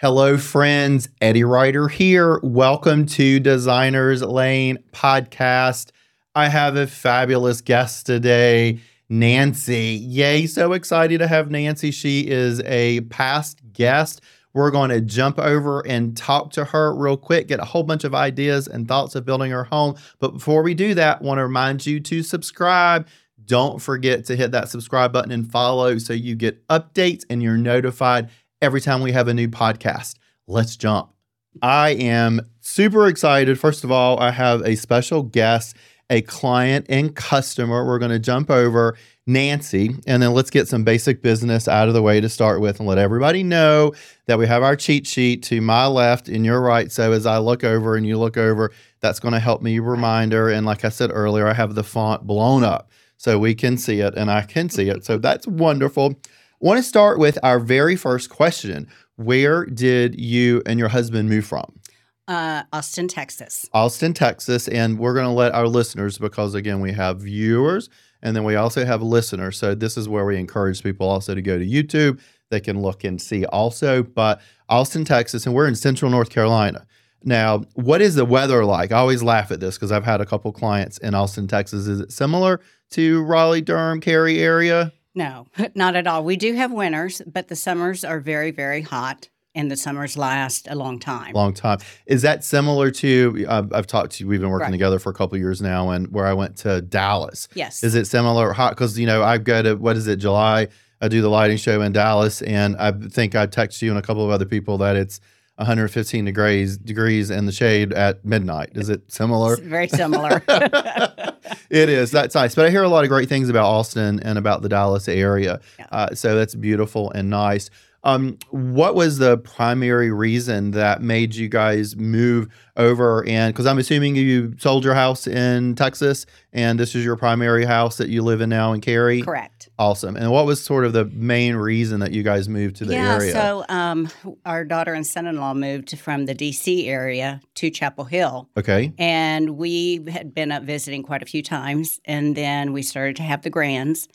Hello, friends. Eddie Ryder here. Welcome to Designers Lane podcast. I have a fabulous guest today, Nancy. Yay, so excited to have Nancy. She is a past guest. We're going to jump over and talk to her real quick, get a whole bunch of ideas and thoughts of building her home. But before we do that, I want to remind you to subscribe. Don't forget to hit that subscribe button and follow so you get updates and you're notified every time we have a new podcast. Let's jump. I am super excited. First of all, I have a special guest, a client and customer. We're going to jump over Nancy, and then let's get some basic business out of the way to start with and let everybody know that we have our cheat sheet to my left and your right. So as I look over and you look over, that's going to help me reminder. And like I said earlier, I have the font blown up so we can see it and I can see it. So that's wonderful want to start with our very first question. Where did you and your husband move from? Uh, Austin, Texas. Austin, Texas. And we're going to let our listeners, because again, we have viewers and then we also have listeners. So this is where we encourage people also to go to YouTube. They can look and see also. But Austin, Texas, and we're in central North Carolina. Now, what is the weather like? I always laugh at this because I've had a couple clients in Austin, Texas. Is it similar to Raleigh, Durham, Cary area? No, not at all. We do have winters, but the summers are very, very hot and the summers last a long time. Long time. Is that similar to? Uh, I've talked to you. We've been working right. together for a couple years now, and where I went to Dallas. Yes. Is it similar? Hot because you know I go to what is it July? I do the lighting show in Dallas, and I think I text you and a couple of other people that it's 115 degrees degrees in the shade at midnight. Is it similar? It's very similar. it is. That's nice. But I hear a lot of great things about Austin and about the Dallas area. Yeah. Uh, so that's beautiful and nice. Um, what was the primary reason that made you guys move over? And because I'm assuming you sold your house in Texas, and this is your primary house that you live in now in Cary. Correct. Awesome. And what was sort of the main reason that you guys moved to the yeah, area? So, um, our daughter and son-in-law moved from the D.C. area to Chapel Hill. Okay. And we had been up visiting quite a few times, and then we started to have the grands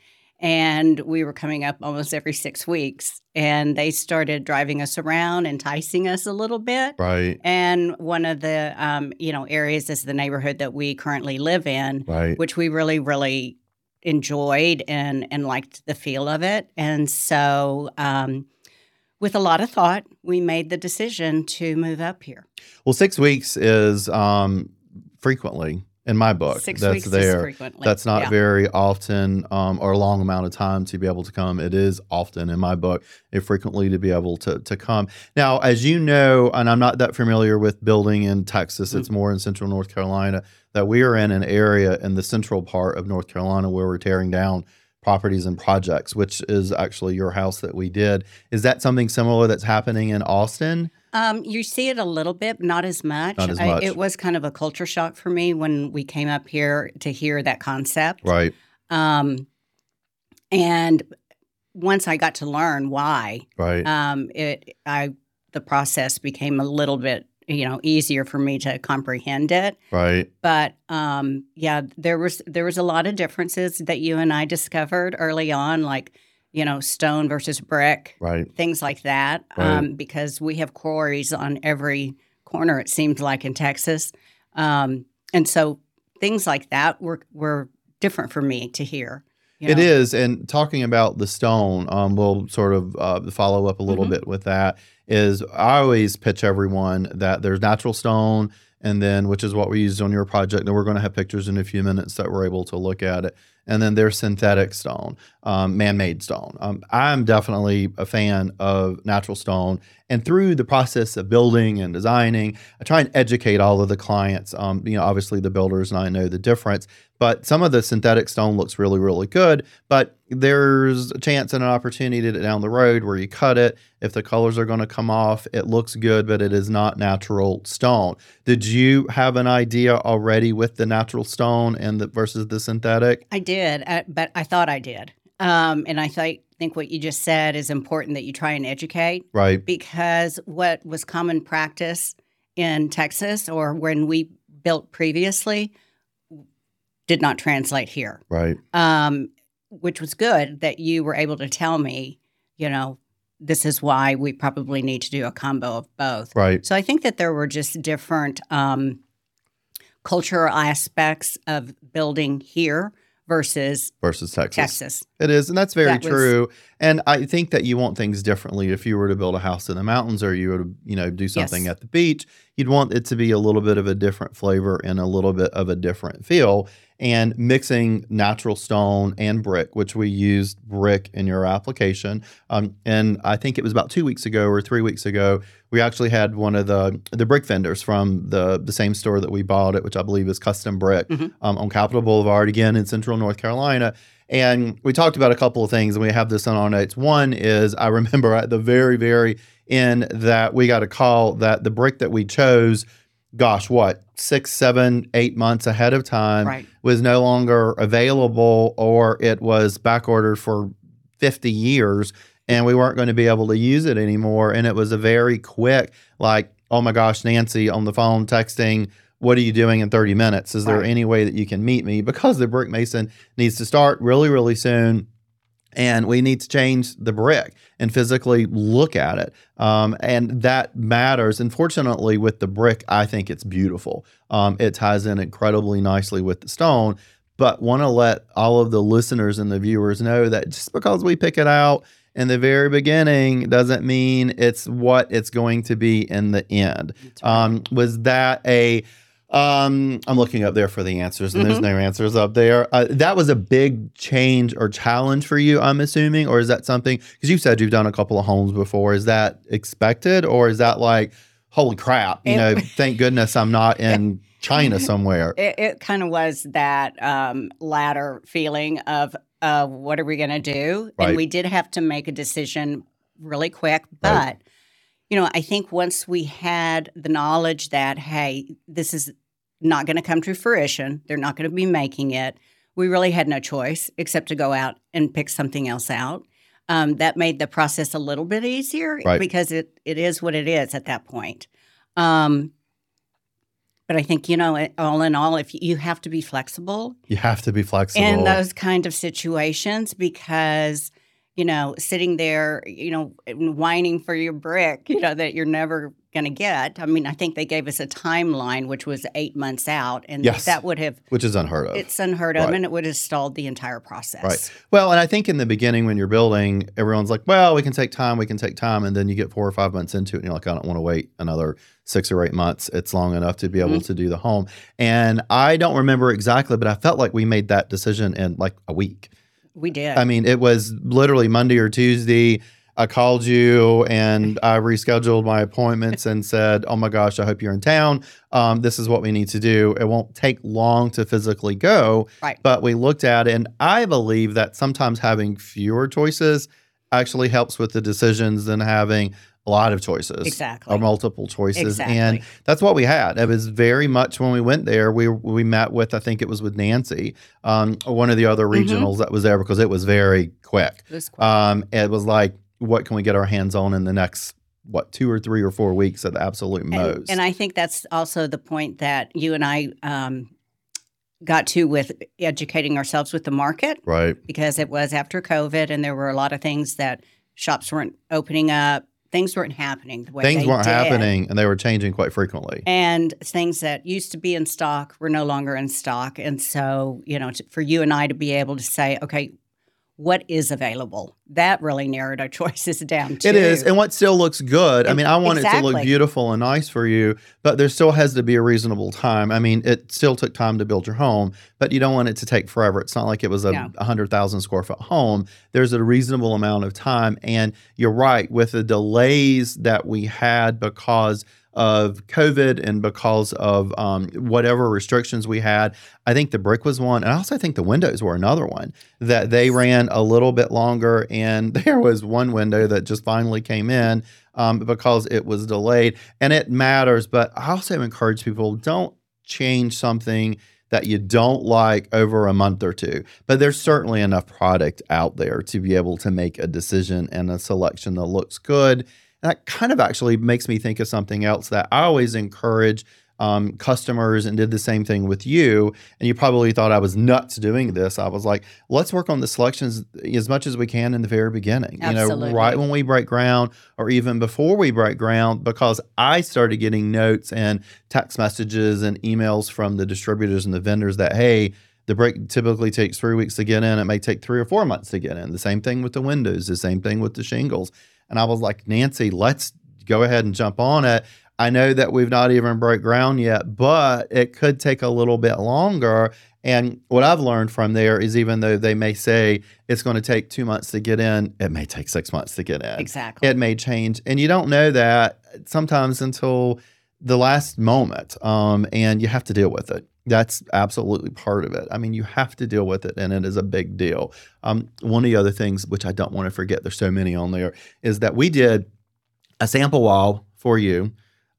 and we were coming up almost every six weeks and they started driving us around enticing us a little bit. Right. And one of the um, you know areas is the neighborhood that we currently live in right. which we really really enjoyed and and liked the feel of it. And so um, with a lot of thought we made the decision to move up here. Well six weeks is um, frequently in my book. Six that's there. That's not yeah. very often um, or a long amount of time to be able to come. It is often in my book, it frequently to be able to to come. Now, as you know, and I'm not that familiar with building in Texas. Mm-hmm. It's more in Central North Carolina. That we are in an area in the central part of North Carolina where we're tearing down properties and projects, which is actually your house that we did. Is that something similar that's happening in Austin? Um, you see it a little bit, not as much. Not as much. I, it was kind of a culture shock for me when we came up here to hear that concept. Right. Um, and once I got to learn why, right, um, it I the process became a little bit you know easier for me to comprehend it. Right. But um, yeah, there was there was a lot of differences that you and I discovered early on, like you know, stone versus brick, right? Things like that, right. um, because we have quarries on every corner. It seems like in Texas, um, and so things like that were were different for me to hear. You know? It is, and talking about the stone, um, we'll sort of uh, follow up a little mm-hmm. bit with that. Is I always pitch everyone that there's natural stone, and then which is what we used on your project, and we're going to have pictures in a few minutes that we're able to look at it and then there's synthetic stone, um, man-made stone. Um, I'm definitely a fan of natural stone, and through the process of building and designing, I try and educate all of the clients. Um, you know, obviously the builders and I know the difference, but some of the synthetic stone looks really, really good. But there's a chance and an opportunity down the road where you cut it. If the colors are going to come off, it looks good, but it is not natural stone. Did you have an idea already with the natural stone and the versus the synthetic? I did, uh, but I thought I did. Um, and I th- think what you just said is important that you try and educate. Right. Because what was common practice in Texas or when we built previously did not translate here. Right. Um, which was good that you were able to tell me, you know, this is why we probably need to do a combo of both. Right. So I think that there were just different um, cultural aspects of building here versus Versus Texas. Texas. It is, and that's very That was- true. And I think that you want things differently. If you were to build a house in the mountains or you were to, you know, do something Yes. at the beach, you'd want it to be a little bit of a different flavor and a little bit of a different feel. And mixing natural stone and brick, which we used brick in your application. Um, and I think it was about two weeks ago or three weeks ago, we actually had one of the the brick vendors from the the same store that we bought it, which I believe is Custom Brick Mhm. um, on Capitol Boulevard again in Central North Carolina. And we talked about a couple of things, and we have this on our notes. One is I remember at the very, very end that we got a call that the brick that we chose, gosh, what, six, seven, eight months ahead of time Right. was no longer available or it was back ordered for 50 years and we weren't going to be able to use it anymore. And it was a very quick, like, oh my gosh, Nancy on the phone texting, what are you doing in 30 minutes? Is there any way that you can meet me? Because the brick mason needs to start really, really soon. And we need to change the brick and physically look at it. Um, and that matters. Unfortunately, with the brick, I think it's beautiful. Um, it ties in incredibly nicely with the stone. But want to let all of the listeners and the viewers know that just because we pick it out in the very beginning doesn't mean it's what it's going to be in the end. Right. Um, was that a um, I'm looking up there for the answers, and there's Mhm. no answers up there. Uh, that was a big change or challenge for you, I'm assuming, or is that something? Because you said you've done a couple of homes before. Is that expected, or is that like, holy crap? You It- know, thank goodness I'm not in China somewhere. it, it kind of was that um, latter feeling of uh, what are we going to do? Right. And we did have to make a decision really quick. But, Right. you know, I think once we had the knowledge that, hey, this is not going to come to fruition, they're not going to be making it, we really had no choice except to go out and pick something else out. Um, that made the process a little bit easier Right. because it, it is what it is at that point. Um, but I think, you know, all in all, if you have to be flexible You have to be flexible. in those kind of situations because, you know, sitting there, you know, whining for your brick, you know, that you're never going to get. I mean, I think they gave us a timeline, which was eight months out. And Yes. that would have, which is unheard of. it's unheard of Right. and it would have stalled the entire process. Right. Well, and I think in the beginning when you're building, everyone's like, well, we can take time, we can take time. And then you get four or five months into it and you're like, I don't want to wait another six or eight months. It's long enough to be able mm-hmm. to do the home. And I don't remember exactly, but I felt like we made that decision in like a week. We did. I mean, it was literally Monday or Tuesday. I called you and I rescheduled my appointments and said, "Oh my gosh, I hope you're in town. Um, this is what we need to do. It won't take long to physically go, Right. But we looked at it, and I believe that sometimes having fewer choices actually helps with the decisions than having a lot of choices exactly. or multiple choices. exactly. And that's what we had. It was very much when we went there. We we met with I think it was with Nancy, um, one of the other Mhm. regionals that was there because it was very quick. It was quick. Um, it was like, what can we get our hands on in the next what two or three or four weeks at the absolute most? And, and I think that's also the point that you and I um, got to with educating ourselves with the market right, because it was after COVID and there were a lot of things that shops weren't opening up, things weren't happening the way things weren't did. happening, and they were changing quite frequently. And things that used to be in stock were no longer in stock. And so, you know, for you and I to be able to say, okay, what is available? That really narrowed our choices down too. It is, and what still looks good. I mean, I want it to look beautiful and nice for you, but there still has to be a reasonable time. I mean, it still took time to build your home, but you don't want it to take forever. It's not like it was a No. hundred thousand square foot home. There's a reasonable amount of time, and you're right with the delays that we had because of COVID and because of um, whatever restrictions we had. I think the brick was one, and I also think the windows were another one that they ran a little bit longer. And there was one window that just finally came in um, because it was delayed, and it matters. But I also encourage people don't change something that you don't like over a month or two. But there's certainly enough product out there to be able to make a decision and a selection that looks good. That kind of actually makes me think of something else that I always encourage um, customers and did the same thing with you. And you probably thought I was nuts doing this. I was like, let's work on the selections as much as we can in the very beginning. You know, right when we break ground or even before we break ground, because I started getting notes and text messages and emails from the distributors and the vendors that, hey, the break typically takes three weeks to get in. It may take three or four months to get in. The same thing with the windows, the same thing with the shingles. And I was like, Nancy, let's go ahead and jump on it. I know that we've not even broke ground yet, but it could take a little bit longer. And what I've learned from there is even though they may say it's going to take two months to get in, it may take six months to get in. Exactly. It may change. And you don't know that sometimes until the last moment. Um, and you have to deal with it. That's absolutely part of it. I mean, you have to deal with it, and it is a big deal. Um, one of the other things, which I don't want to forget, there's so many on there, is that we did a sample wall for you.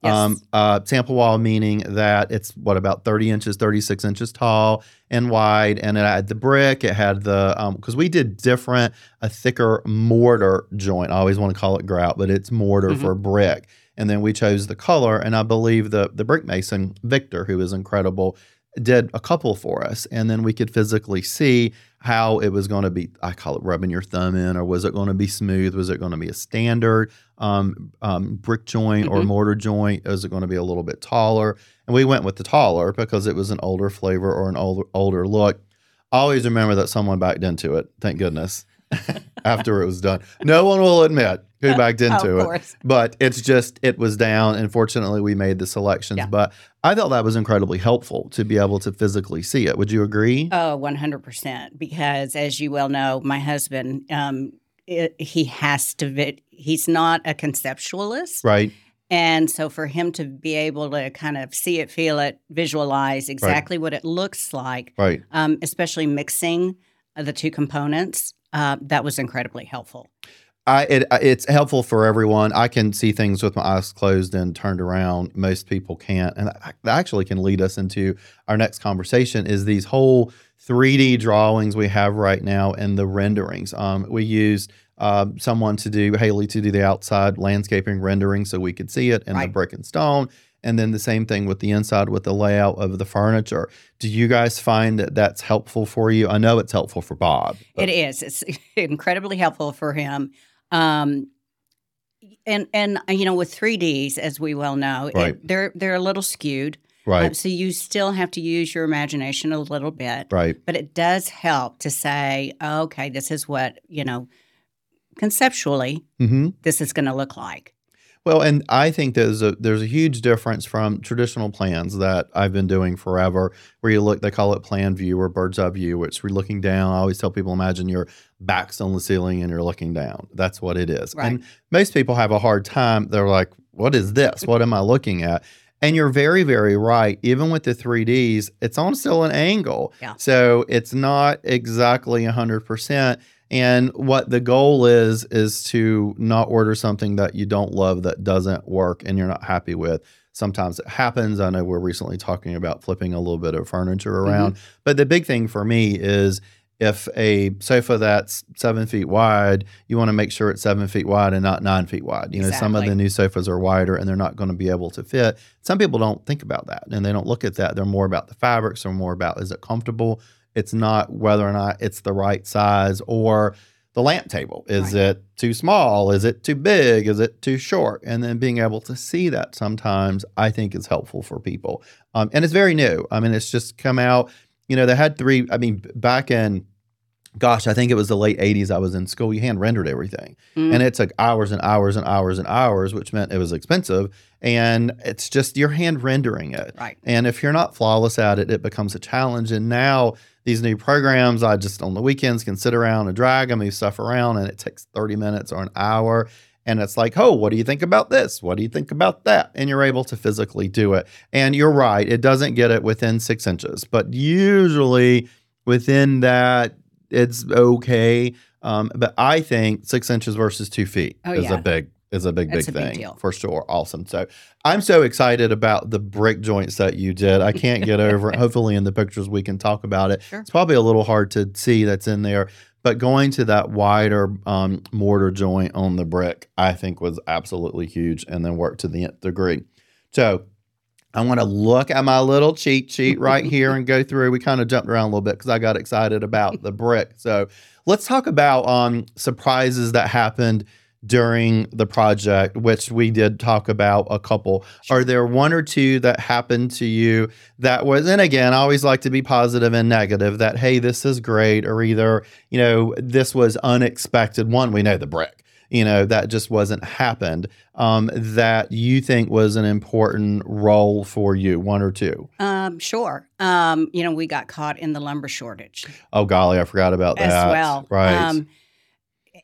Yes. Um, uh, sample wall meaning that it's what about 30 inches, 36 inches tall and wide, and it had the brick. It had the because we did different, a thicker mortar joint. I always want to call it grout, but it's mortar Mhm. for brick. And then we chose the color, and I believe the the brick mason Victor, who is incredible, did a couple for us, and then we could physically see how it was going to be. I call it rubbing your thumb in, or was it going to be smooth? Was it going to be a standard um, um, brick joint or Mhm. mortar joint? Is it going to be a little bit taller? And we went with the taller because it was an older flavor or an older older look. Always remember that someone backed into it. Thank goodness. After it was done, no one will admit who backed into it but it's just it was down and fortunately we made the selections Yeah. but i thought that was incredibly helpful to be able to physically see it would you agree Oh, 100%. Because as you well know, my husband, um, it, he has to, vi- he's not a conceptualist. right And so for him to be able to kind of see it, feel it, visualize exactly what it looks like, right um, especially mixing uh, the two components, uh, that was incredibly helpful. I it, it's helpful for everyone. I can see things with my eyes closed and turned around. Most people can't, and that actually can lead us into our next conversation. Is these whole 3D drawings we have right now and the renderings. Um, we used uh, someone to do Haley to do the outside landscaping rendering so we could see it in the brick and stone. And then the same thing with the inside with the layout of the furniture. Do you guys find that that's helpful for you? I know it's helpful for Bob. It is. It's incredibly helpful for him. Um, and and you know, with 3Ds, as we well know, it- they're they're a little skewed. Right, so you still have to use your imagination a little bit, right. but it does help to say, okay, this is what you know, conceptually, Mm-hmm. this is going to look like. Well, and I think there's a there's a huge difference from traditional plans that I've been doing forever, where you look they call it plan view or bird's eye view, which we're looking down. I always tell people imagine your back's on the ceiling and you're looking down. That's what it is. Right. And most people have a hard time. They're like, "What is this? What am I looking at?" And you're very, very right. Even with the 3Ds, it's on still an angle. Yeah. So it's not exactly 100%. And what the goal is, is to not order something that you don't love that doesn't work and you're not happy with. Sometimes it happens. I know we're recently talking about flipping a little bit of furniture mm-hmm. around. But the big thing for me is if a sofa that's seven feet wide, you want to make sure it's seven feet wide and not nine feet wide. You know, some of the new sofas are wider and they're not going to be able to fit. Some people don't think about that and they don't look at that. They're more about the fabrics, they're more about is it comfortable? It's not whether or not it's the right size or the lamp table. Is Right. it too small? Is it too big? Is it too short? And then being able to see that sometimes I think is helpful for people. Um, and it's very new. I mean, it's just come out. You know, they had three. I mean, back in, gosh, I think it was the late 80s. I was in school. You hand rendered everything. Mm. And it took hours and hours and hours and hours, which meant it was expensive. And it's just you're hand rendering it. right. And if you're not flawless at it, it becomes a challenge. And now these new programs, I just on the weekends can sit around and drag and move stuff around, and it takes 30 minutes or an hour. And it's like, oh, what do you think about this? What do you think about that? And you're able to physically do it. And you're right, it doesn't get it within six inches, but usually within that, it's okay. Um, but I think six inches versus two feet Oh, is yeah. a big is a big That's big a big thing deal. for sure. Awesome. So I'm so excited about the brick joints that you did. I can't get over it. Hopefully, in the pictures we can talk about it. Sure. It's probably a little hard to see that's in there, but going to that wider um, mortar joint on the brick, I think was absolutely huge, and then worked to the nth degree. So I want to look at my little cheat sheet right here and go through. We kind of jumped around a little bit because I got excited about the brick. So let's talk about um, surprises that happened during the project, which we did talk about a couple. Are there one or two that happened to you that was, and again, I always like to be positive and negative that, hey, this is great, or either, you know, this was unexpected. One, we know the brick you know, that just wasn't happened um, that you think was an important role for you, one or two? Um, sure. Um, you know, we got caught in the lumber shortage. Oh, golly, I forgot about that. As well. Right. Um,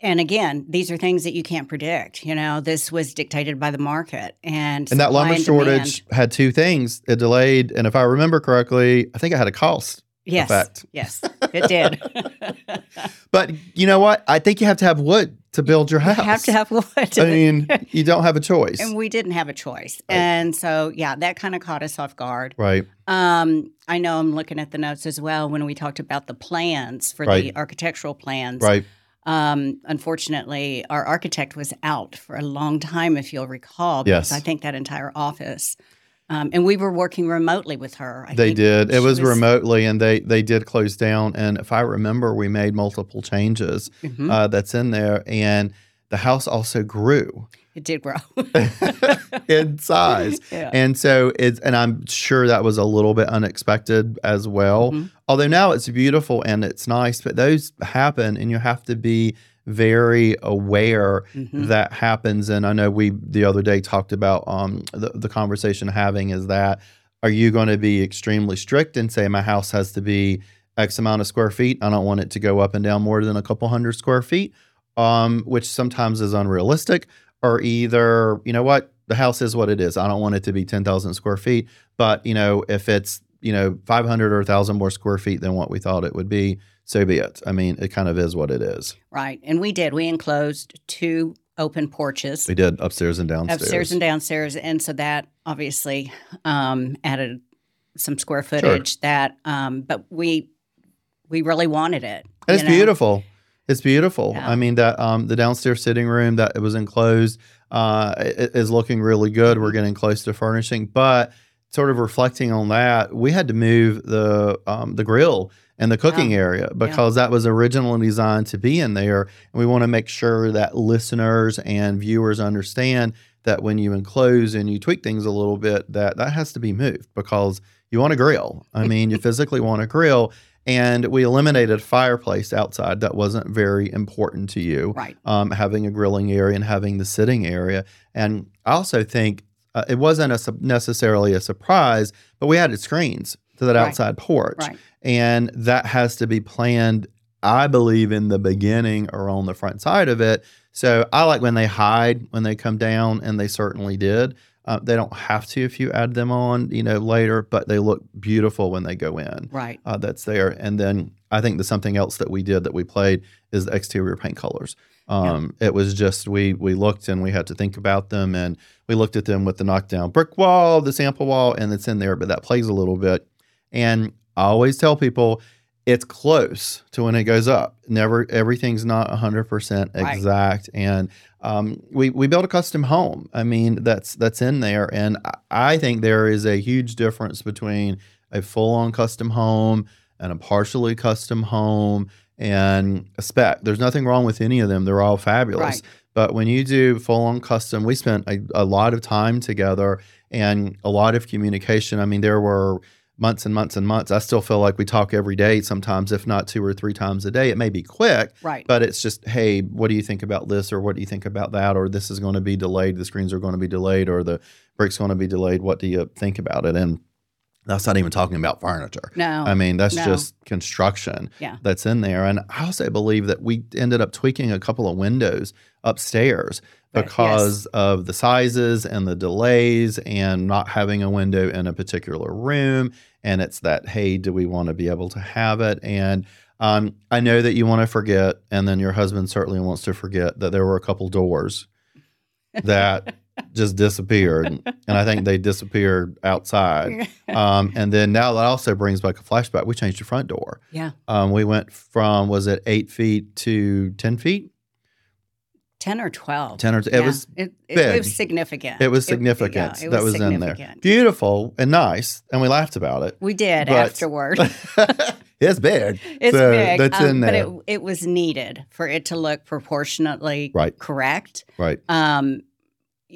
and again, these are things that you can't predict. You know, this was dictated by the market, and and that lumber and shortage demand. had two things. It delayed, and if I remember correctly, I think it had a cost. Yes, effect. yes, it did. But you know what? I think you have to have wood to build your house. You have to have wood. I mean, you don't have a choice. and we didn't have a choice, Right. and so yeah, that kind of caught us off guard. right. Um, I know I'm looking at the notes as well when we talked about the plans for Right. the architectural plans. Right. Um, unfortunately, our architect was out for a long time, if you'll recall. Because Yes. I think that entire office, um, and we were working remotely with her. I they did. It she was, remotely, and they they did close down. And if I remember, we made multiple changes. Mhm. uh, that's in there, and the house also grew it did grow. in size, yeah. and so it's and I'm sure that was a little bit unexpected as well. Mhm. Although now it's beautiful and it's nice, but those happen, and you have to be very aware Mhm. that happens. And I know we the other day talked about um, the the conversation having is that are you going to be extremely strict and say my house has to be X amount of square feet? I don't want it to go up and down more than a couple hundred square feet, um, which sometimes is unrealistic. Or either you know what the house is what it is. I don't want it to be ten thousand square feet, but you know if it's you know five hundred or thousand more square feet than what we thought it would be, so be it. I mean, it kind of is what it is. Right. And we did. We enclosed two open porches. We did upstairs and downstairs. upstairs and downstairs, and so that obviously um, added some square footage. That, um, but we we really wanted it. And it's know? beautiful. It's beautiful. Yeah. I mean that um, the downstairs sitting room that it was enclosed uh, is looking really good. We're getting close to furnishing, but sort of reflecting on that, we had to move the um, the grill and the cooking Yeah. area because that was originally designed to be in there. And we want to make sure that listeners and viewers understand that when you enclose and you tweak things a little bit, that that has to be moved because you want to grill. I mean, you physically want to grill. And we eliminated fireplace outside that wasn't very important to you, Right. um, having a grilling area and having the sitting area. And I also think uh, it wasn't a, necessarily a surprise, but we added screens to that Right. outside porch. Right. And that has to be planned, I believe, in the beginning or on the front side of it. So I like when they hide when they come down, and they certainly did. Uh, they don't have to if you add them on, you know, later, but they look beautiful when they go in. Right. Uh, that's there, and then I think the something else that we did that we played is the exterior paint colors. Um, It was just we we looked and we had to think about them, and we looked at them with the knockdown brick wall, the sample wall, and it's in there, but that plays a little bit. And I always tell people it's close to when it goes up. Never everything's not 100% Right. exact. And um, we we built a custom home. I mean, that's that's in there, and I- think there is a huge difference between a full-on custom home and a partially custom home and a spec. There's nothing wrong with any of them. They're all fabulous. Right. But when you do full-on custom, we spent a, a lot of time together and a lot of communication. I mean, there were months and months and months. I still feel like we talk every day, sometimes, if not two or three times a day. It may be quick, Right. but it's just, hey, what do you think about this, or what do you think about that, or this is going to be delayed, the screens are going to be delayed, or the brick's going to be delayed. What do you think about it? And that's not even talking about furniture. no. I mean, that's No. just construction Yeah. that's in there. And I also believe that we ended up tweaking a couple of windows upstairs because of the sizes and the delays and not having a window in a particular room. And it's that, hey, do we want to be able to have it? And um, I know that you want to forget, and then your husband certainly wants to forget that there were a couple doors that just disappeared. And I think they disappeared outside. Um, and then now that also brings back a flashback. We changed the front door. yeah. Um, we went from was it eight feet to ten feet? 10 or 12. 10 or it Yeah. was it, it, it was significant. it was significant it that was in there. Beautiful and nice, and we laughed about it. We did But- afterward. it's big. It's So big, that's um, in but there. it, it was needed for it to look proportionately Right. correct. Right. Um,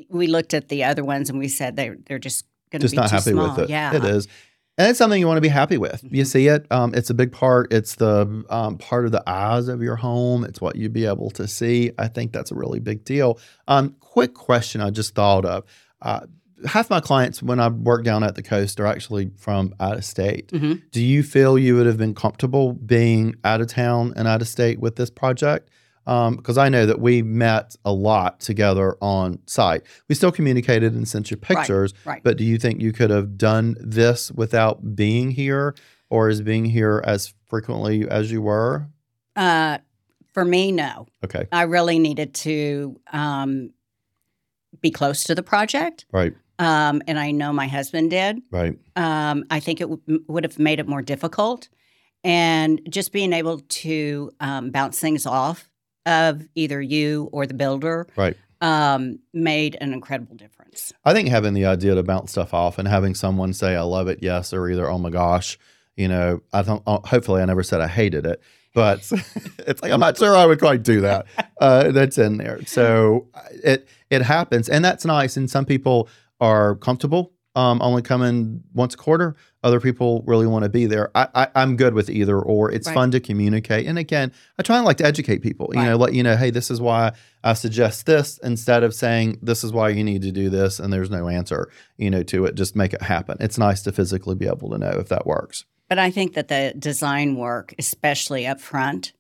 we looked at the other ones and we said they they're just going to Just be not too happy small. with it. Yeah, It is. And it's something you want to be happy with. You Mhm. see it. Um, it's a big part. It's the um, part of the eyes of your home. It's what you'd be able to see. I think that's a really big deal. Um, quick question I just thought of. Uh, half my clients, when I work down at the coast, are actually from out of state. Mhm. Do you feel you would have been comfortable being out of town and out of state with this project? Because I know that we met a lot together on site. We still communicated and sent you pictures, right. but do you think you could have done this without being here, or is being here as frequently as you were? Uh, for me, no. Okay, I really needed to um, be close to the project, right, um, and I know my husband did. right, um, I think it w- would have made it more difficult. And just being able to um, bounce things off of either you or the builder right. um, made an incredible difference. I think having the idea to bounce stuff off and having someone say "I love it," yes, or either "Oh my gosh," you know, I don't. uh, Hopefully, I never said I hated it, but it's like I'm not sure I would quite do that. Uh, that's in there, so it it happens, and that's nice. And some people are comfortable um, only come in once a quarter. Other people really want to be there. I, I, I'm good with either or. It's Right. fun to communicate, and again, I try and like to educate people. You Right. know, let you know, hey, this is why I suggest this instead of saying this is why you need to do this and there's no answer, you know, to it. Just make it happen. It's nice to physically be able to know if that works. But I think that the design work, especially up front,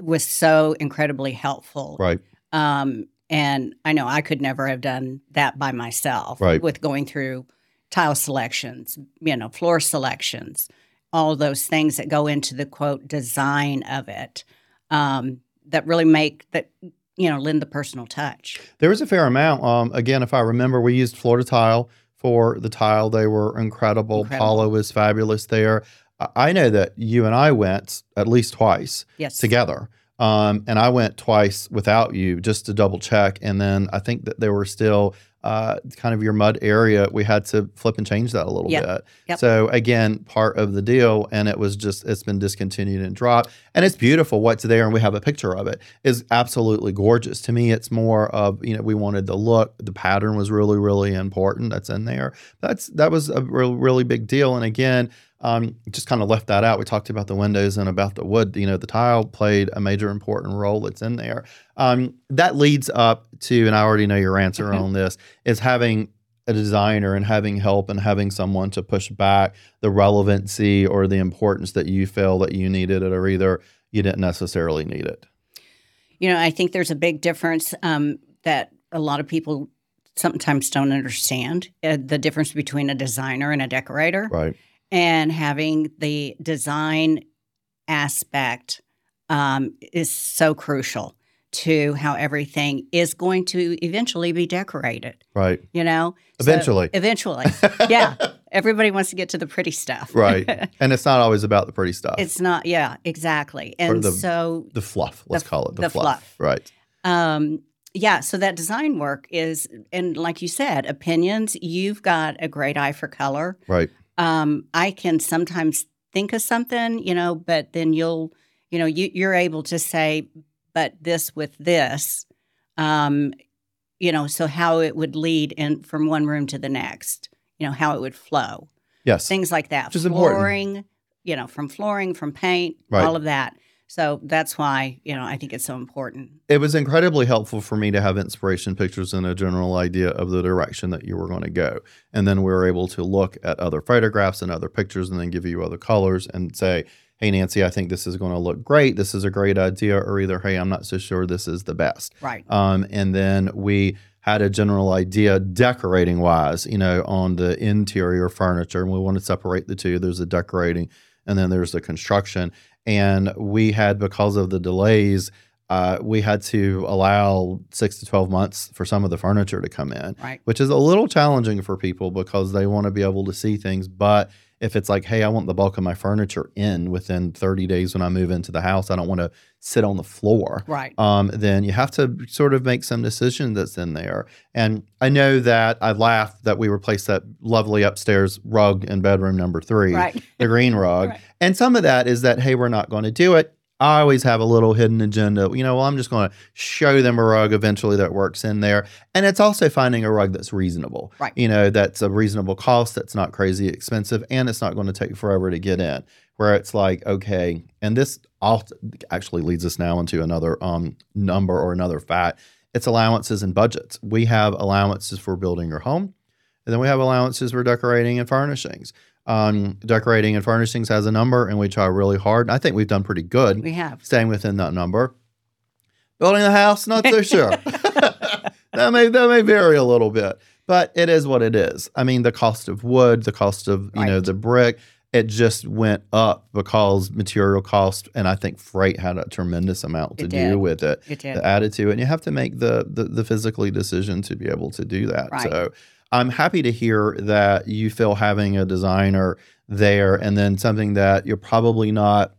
was so incredibly helpful. Right. Um, and I know I could never have done that by myself Right. with going through tile selections, you know, floor selections, all those things that go into the quote design of it um, that really make that, you know, lend the personal touch. There was a fair amount. Um, again, if I remember, we used Florida tile for the tile. They were incredible. Incredible. Paulo was fabulous there. I- I know that you and I went at least twice Yes. together. Um, and I went twice without you just to double check. And then I think that there were still uh, kind of your mud area. We had to flip and change that a little Yep. bit. Yep. So again, part of the deal, and it was just it's been discontinued and dropped. And it's beautiful what's there, and we have a picture of it. Is absolutely gorgeous. To me, it's more of you know we wanted the look. The pattern was really really important. That's in there. That's that was a real really big deal. And again, um, just kind of left that out. We talked about the windows and about the wood. You know, the tile played a major important role that's in there. Um, that leads up to, and I already know your answer Mhm. on this, is having a designer and having help and having someone to push back the relevancy or the importance that you feel that you needed it or either you didn't necessarily need it. You know, I think there's a big difference um, that a lot of people sometimes don't understand uh, the difference between a designer and a decorator. Right. And having the design aspect um, is so crucial to how everything is going to eventually be decorated. Right. You know, So- Eventually. eventually, yeah. Everybody wants to get to the pretty stuff, Right. and it's not always about the pretty stuff. it's not. Yeah, exactly. And the- so, the fluff, let's the- call it the, the fluff. fluff. Right. um, yeah. So that design work is, and like you said, opinions. You've got a great eye for color. Right. Um, I can sometimes think of something, you know, but then you'll, you know, you, you're able to say, but this with this, um, you know, so how it would lead in from one room to the next, you know, how it would flow, Yes. things like that. Which is important. flooring, you know, from flooring, from paint, Right. all of that. So that's why, you know, I think it's so important. it was incredibly helpful for me to have inspiration pictures and a general idea of the direction that you were going to go. And then we were able to look at other photographs and other pictures and then give you other colors and say, hey, Nancy, I think this is going to look great. This is a great idea. Or either, hey, I'm not so sure this is the best. Right. Um, and then we had a general idea decorating wise, you know, on the interior furniture. And we want to separate the two. There's the decorating and then there's the construction. And we had, because of the delays, uh, we had to allow six to 12 months for some of the furniture to come in, Right. which is a little challenging for people because they want to be able to see things. But If it's like, hey, I want the bulk of my furniture in within 30 days when I move into the house, I don't want to sit on the floor. Right. Um, then you have to sort of make some decision that's in there. And I know that I laughed that we replaced that lovely upstairs rug in bedroom number three, Right. the green rug. Right. And some of that is that, hey, we're not going to do it. I always have a little hidden agenda. You know, well, I'm just going to show them a rug eventually that works in there. And it's also finding a rug that's reasonable. Right. You know, that's a reasonable cost, that's not crazy expensive, and it's not going to take forever to get in. Where it's like, okay, and this actually leads us now into another um, number or another fact. It's allowances and budgets. We have allowances for building your home, and then we have allowances for decorating and furnishings. Um, decorating and furnishings has a number, and we try really hard. I think we've done pretty good We have. staying within that number. Building the house, not so sure. that may that may vary a little bit, but it is what it is. I mean, the cost of wood, the cost of you know the brick, it just went up because material cost, and I think freight had a tremendous amount to do with it. It did. The added to it, and you have to make the, the the physically decision to be able to do that. Right. So I'm happy to hear that you feel having a designer there, and then something that you're probably not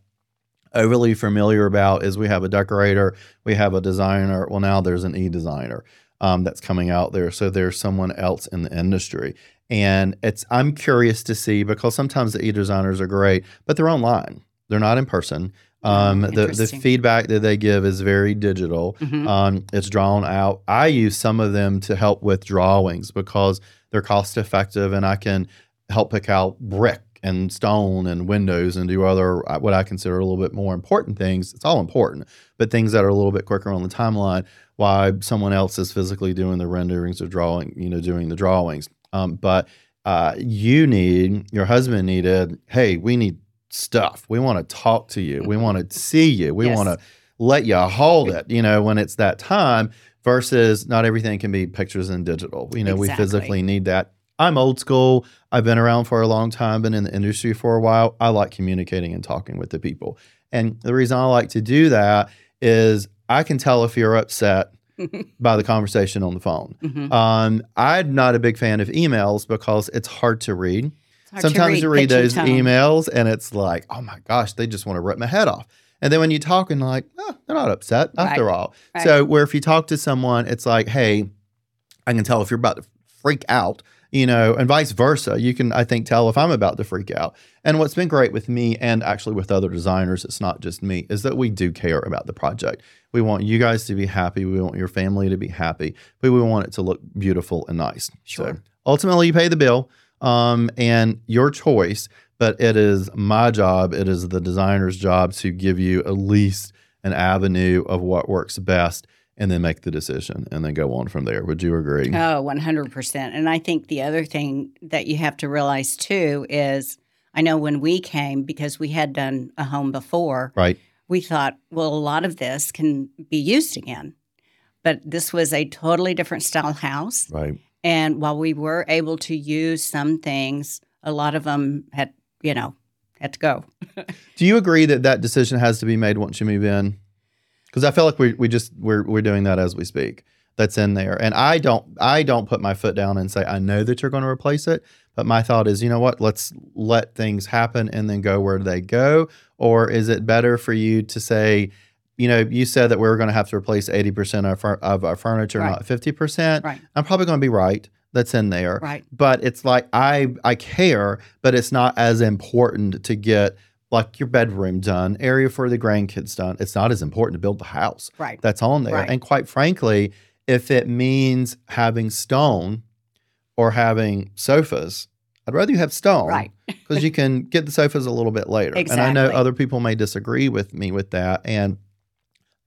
overly familiar about is we have a decorator, we have a designer. Well, now there's an e-designer um, that's coming out there, so there's someone else in the industry, and it's I'm curious to see because sometimes the e-designers are great, but they're online, they're not in person. Um, the the feedback that they give is very digital. Mhm. Um, it's drawn out. I use some of them to help with drawings because they're cost effective and I can help pick out brick and stone and windows and do other uh, what I consider a little bit more important things. It's all important, but things that are a little bit quicker on the timeline while someone else is physically doing the renderings or drawing, you know, doing the drawings. Um, but uh, you need, your husband needed, hey, we need stuff. We want to talk to you. We want to see you. We Yes. want to let you hold it, you know, when it's that time versus not everything can be pictures and digital. You know, we physically need that. I'm old school. I've been around for a long time, been in the industry for a while. I like communicating and talking with the people. And the reason I like to do that is I can tell if you're upset by the conversation on the phone. Mhm. Um, I'm not a big fan of emails because it's hard to read. Sometimes you read those tone. emails and it's like, oh my gosh, they just want to rip my head off. And then when you talk and like, oh, they're not upset after Right. all. Right. So where if you talk to someone, it's like, hey, I can tell if you're about to freak out, you know, and vice versa. You can, I think, tell if I'm about to freak out. And what's been great with me and actually with other designers, it's not just me, is that we do care about the project. We want you guys to be happy. We want your family to be happy, but we want it to look beautiful and nice. So Sure. ultimately, you pay the bill um, and your choice, but it is my job, it is the designer's job to give you at least an avenue of what works best and then make the decision and then go on from there. Would you agree? Oh, 100%. And I think the other thing that you have to realize too is I know when we came, because we had done a home before, right. we thought, well, a lot of this can be used again. But this was a totally different style house. Right. And while we were able to use some things, a lot of them had, you know, had to go. Do you agree that that decision has to be made once you move in? Because I feel like we we just we're we're doing that as we speak. That's in there, and I don't I don't put my foot down and say I know that you're going to replace it. But my thought is, you know what? Let's let things happen and then go where they go. Or is it better for you to say, you know, you said that we were going to have to replace eighty percent of, our- of our furniture, Right. not fifty percent. Right. I'm probably going to be right. That's in there Right. but it's like I I care, but it's not as important to get like your bedroom done, area for the grandkids done. It's not as important to build the house Right. that's on there. Right. And quite frankly, if it means having stone or having sofas, I'd rather you have stone Right. because you can get the sofas a little bit later. Exactly. And I know other people may disagree with me with that. And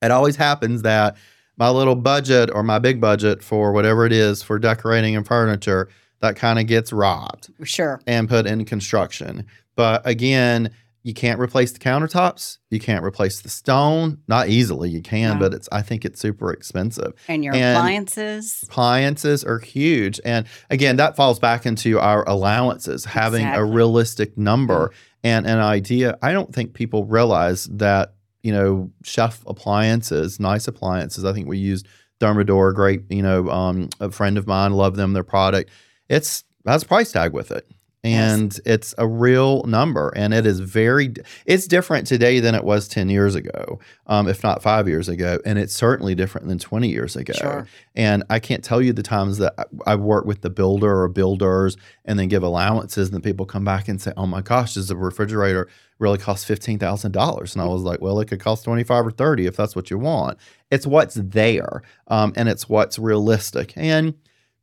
it always happens that my little budget or my big budget for whatever it is for decorating and furniture that kind of gets robbed Sure. and put in construction. But again, you can't replace the countertops. You can't replace the stone. Not easily. You can, No. but it's I think it's super expensive. And your And- appliances. Appliances are huge. And again, that falls back into our allowances, having a realistic number mm. and an idea. I don't think people realize that, you know, chef appliances, nice appliances. I think we used Thermador, great, you know, um, a friend of mine, love them, their product. It's has a price tag with it. And it's a real number and it is very it's different today than it was 10 years ago um, if not five years ago and it's certainly different than 20 years ago. Sure. and i can't tell you the times that I- i've worked with the builder or builders and then give allowances and then people come back and say oh my gosh does the refrigerator really cost $15000 and i was like well it could cost 25 or 30 if that's what you want. It's what's there um, and it's what's realistic. And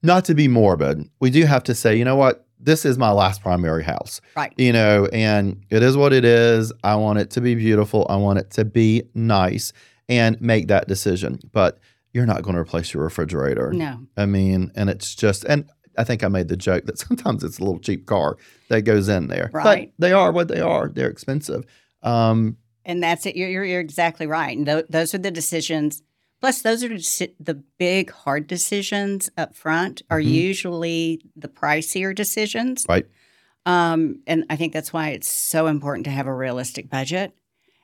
not to be morbid we do have to say you know what this is my last primary house Right. you know, and it is what it is. I want it to be beautiful. I want it to be nice and make that decision. But you're not going to replace your refrigerator. No. I mean, and it's just, and I think I made the joke that sometimes it's a little cheap car that goes in there. Right. But they are what they are. They're expensive. Um, And that's it. You're, you're, you're exactly right. And th- those are the decisions. Plus, those are the big, hard decisions up front are Mhm. usually the pricier decisions. Right. Um, and I think that's why it's so important to have a realistic budget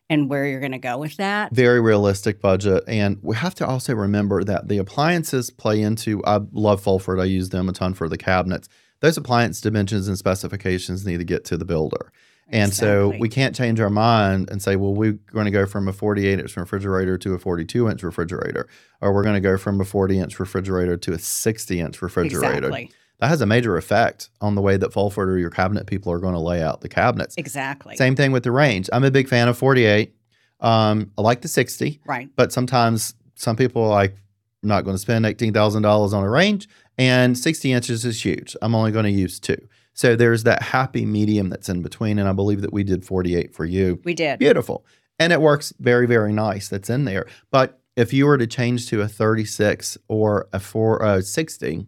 and where you're going to go with that. very realistic budget. And we have to also remember that the appliances play into, I love Fulford. I use them a ton for the cabinets. Those appliance dimensions and specifications need to get to the builder. And so we can't change our mind and say, well, we're going to go from a 48 inch refrigerator to a 42 inch refrigerator, or we're going to go from a 40 inch refrigerator to a 60 inch refrigerator. Exactly. That has a major effect on the way that Fulford or your cabinet people are going to lay out the cabinets. Exactly. Same thing with the range. I'm a big fan of 48. Um, I like the 60, Right. but sometimes some people are like, I'm not going to spend $18,000 on a range, and 60 inches is huge. I'm only going to use two. So there's that happy medium that's in between. And I believe that we did 48 for you. We did. Beautiful. And it works very, very nice. That's in there. But if you were to change to a 36 or a four, uh, 60,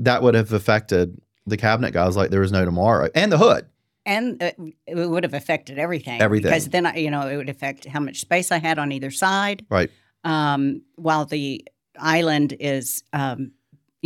that would have affected the cabinet guys like there was no tomorrow and the hood. And uh, it would have affected everything. Everything. Because then, I, you know, it would affect how much space I had on either side. Right. Um, while the island is, um,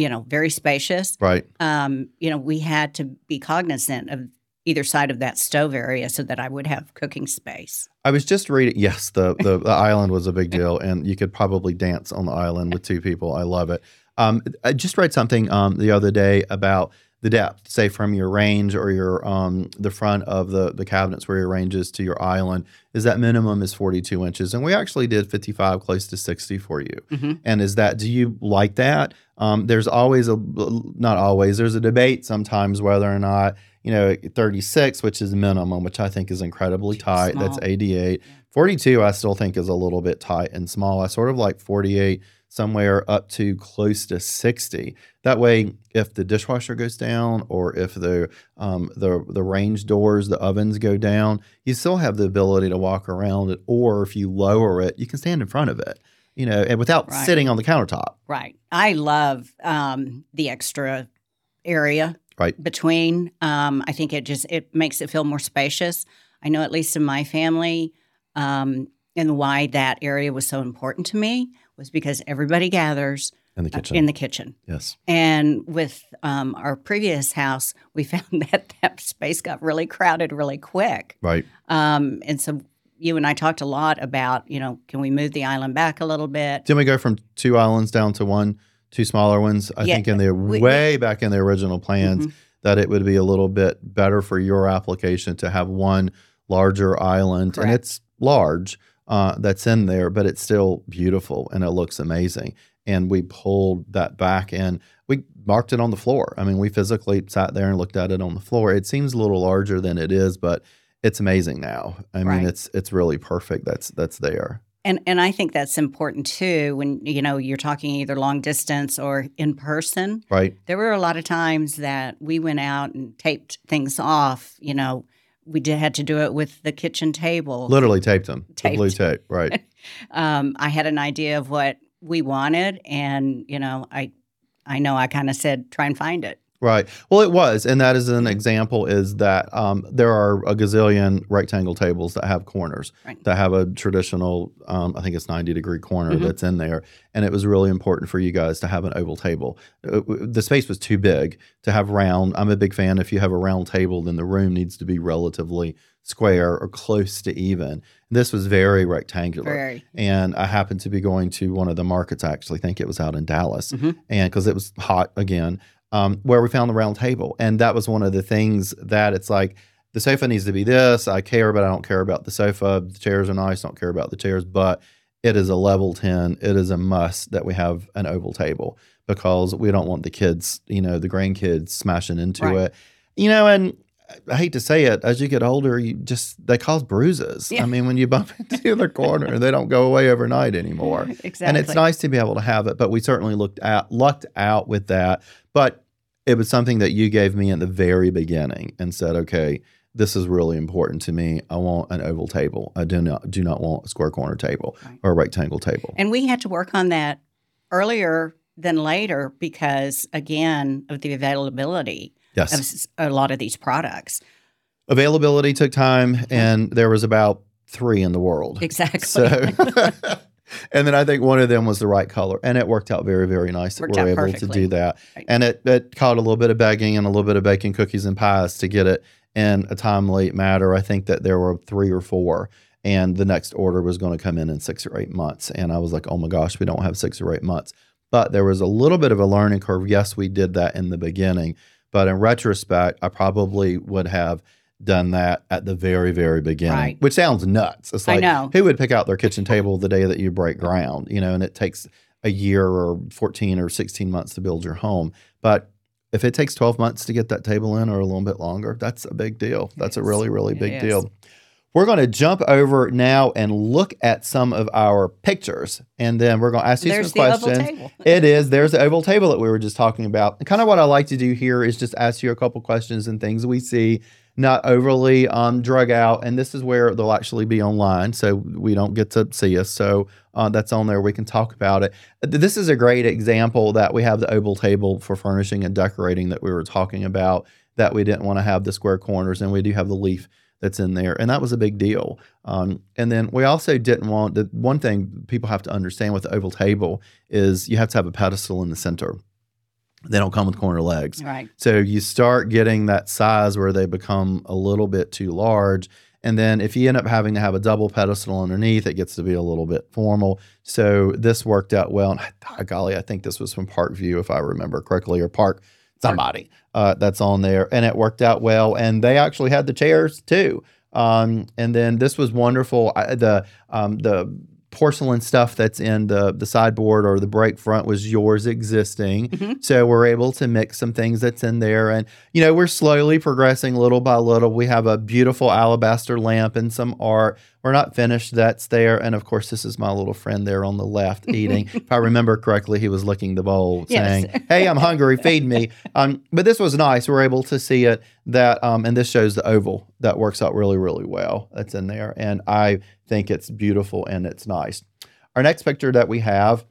you know, very spacious, Right. um, you know, we had to be cognizant of either side of that stove area so that I would have cooking space. I was just reading. Yes, the, the the island was a big deal, and you could probably dance on the island with two people. I love it. Um, I just read something um, the other day about the depth, say from your range or your um, the front of the the cabinets where your range is to your island, is that minimum is 42 inches, and we actually did 55, close to 60 for you. Mhm. And is that do you like that? Um, there's always a not always there's a debate sometimes whether or not you know 36, which is minimum, which I think is incredibly tight. That's small. 88. 42, I still think is a little bit tight and small. I sort of like 48, somewhere up to close to 60. That way, if the dishwasher goes down or if the um, the the range doors, the ovens go down, you still have the ability to walk around it. Or if you lower it, you can stand in front of it, you know, and without Right. sitting on the countertop. Right. I love um, the extra area Right. between. Um, I think it just it makes it feel more spacious. I know at least in my family, um, and why that area was so important to me was because everybody gathers In the uh, kitchen. in the kitchen. yes. And with um, our previous house, we found that that space got really crowded really quick. Right. Um, and so you and I talked a lot about, you know, can we move the island back a little bit? Didn't we go from two islands down to one, two smaller ones? I Yeah, think in the we- way back in the original plans Mhm. that it would be a little bit better for your application to have one larger island, and it's large uh, that's in there, but it's still beautiful and it looks amazing. And we pulled that back and we marked it on the floor. I mean, we physically sat there and looked at it on the floor. It seems a little larger than it is, but it's amazing now. I mean, it's it's really perfect. That's that's there. And and I think that's important too when you know you're talking either long distance or in person. Right. There were a lot of times that we went out and taped things off. You know, we did had to do it with the kitchen table. Literally taped them. The blue tape. Right. Um, I had an idea of what we wanted, and you know, I I know I kind of said try and find it. Right. Well, it was, and that is an example. Is that um, there are a gazillion rectangle tables that have corners Right. that have a traditional, um, I think it's ninety degree corner Mhm. that's in there, and it was really important for you guys to have an oval table. Uh, w- the space was too big to have round. I'm a big fan. If you have a round table, then the room needs to be relatively square or close to even. This was very rectangular. Very And I happened to be going to one of the markets. I actually think it was out in Dallas, Mhm. and because it was hot again. Um, where we found the round table. And that was one of the things that it's like, the sofa needs to be this. I care, but I don't care about the sofa. The chairs are nice. Don't care about the chairs, but it is a level 10. It is a must that we have an oval table because we don't want the kids, you know, the grandkids smashing into Right. it. You know, and I hate to say it, as you get older, you just they cause bruises. Yeah. I mean, when you bump into the corner, they don't go away overnight anymore. exactly. And it's nice to be able to have it, but we certainly looked at lucked out with that. But it was something that you gave me in the very beginning and said, okay, this is really important to me. I want an oval table. I do not do not want a square corner table Right. or a rectangle table. And we had to work on that earlier than later because, again, of the availability yes. of a lot of these products. Availability took time and there was about three in the world. Exactly. So and then I think one of them was the right color. And it worked out very, very nice that Worked we're able to do that. Right. And it, it caught a little bit of begging and a little bit of baking cookies and pies to get it in a timely matter. I think that there were three or four. And the next order was going to come in in six or eight months. And I was like, oh my gosh, we don't have six or eight months. But there was a little bit of a learning curve. Yes, we did that in the beginning. But in retrospect, I probably would have done that at the very, very beginning, Right. which sounds nuts. It's I like, know. who would pick out their kitchen table the day that you break ground, you know, and it takes a year or 14 or 16 months to build your home. But if it takes 12 months to get that table in or a little bit longer, that's a big deal. That's a really, really It big is. deal. We're going to jump over now and look at some of our pictures, and then we're going to ask you There's some questions. It is. There's the oval table that we were just talking about. And kind of what I like to do here is just ask you a couple questions and things we see, not overly um, drug out. And this is where they'll actually be online, so we don't get to see us. So uh, that's on there. We can talk about it. This is a great example that we have the oval table for furnishing and decorating that we were talking about. That we didn't want to have the square corners, and we do have the leaf that's in there, and that was a big deal. Um, and then we also didn't want the one thing people have to understand with the oval table is you have to have a pedestal in the center. They don't come with corner legs. Right. So you start getting that size where they become a little bit too large. And then if you end up having to have a double pedestal underneath, it gets to be a little bit formal. So this worked out well. And ah, golly, I think this was from Parkview, if I remember correctly, or Park somebody uh, that's on there. And it worked out well. And they actually had the chairs too. Um, and then this was wonderful. I, the um, the porcelain stuff that's in the the sideboard or the break front was yours existing. Mhm. So we're able to mix some things that's in there. And, you know, we're slowly progressing little by little. We have a beautiful alabaster lamp and some art. We're not finished. That's there. And of course, this is my little friend there on the left eating. if I remember correctly, he was licking the bowl Yes. saying, Hey, I'm hungry, feed me. Um, but this was nice. We're able to see it that, um, and this shows the oval that works out really, really well. That's in there. And I think it's beautiful and it's nice. Our next picture that we have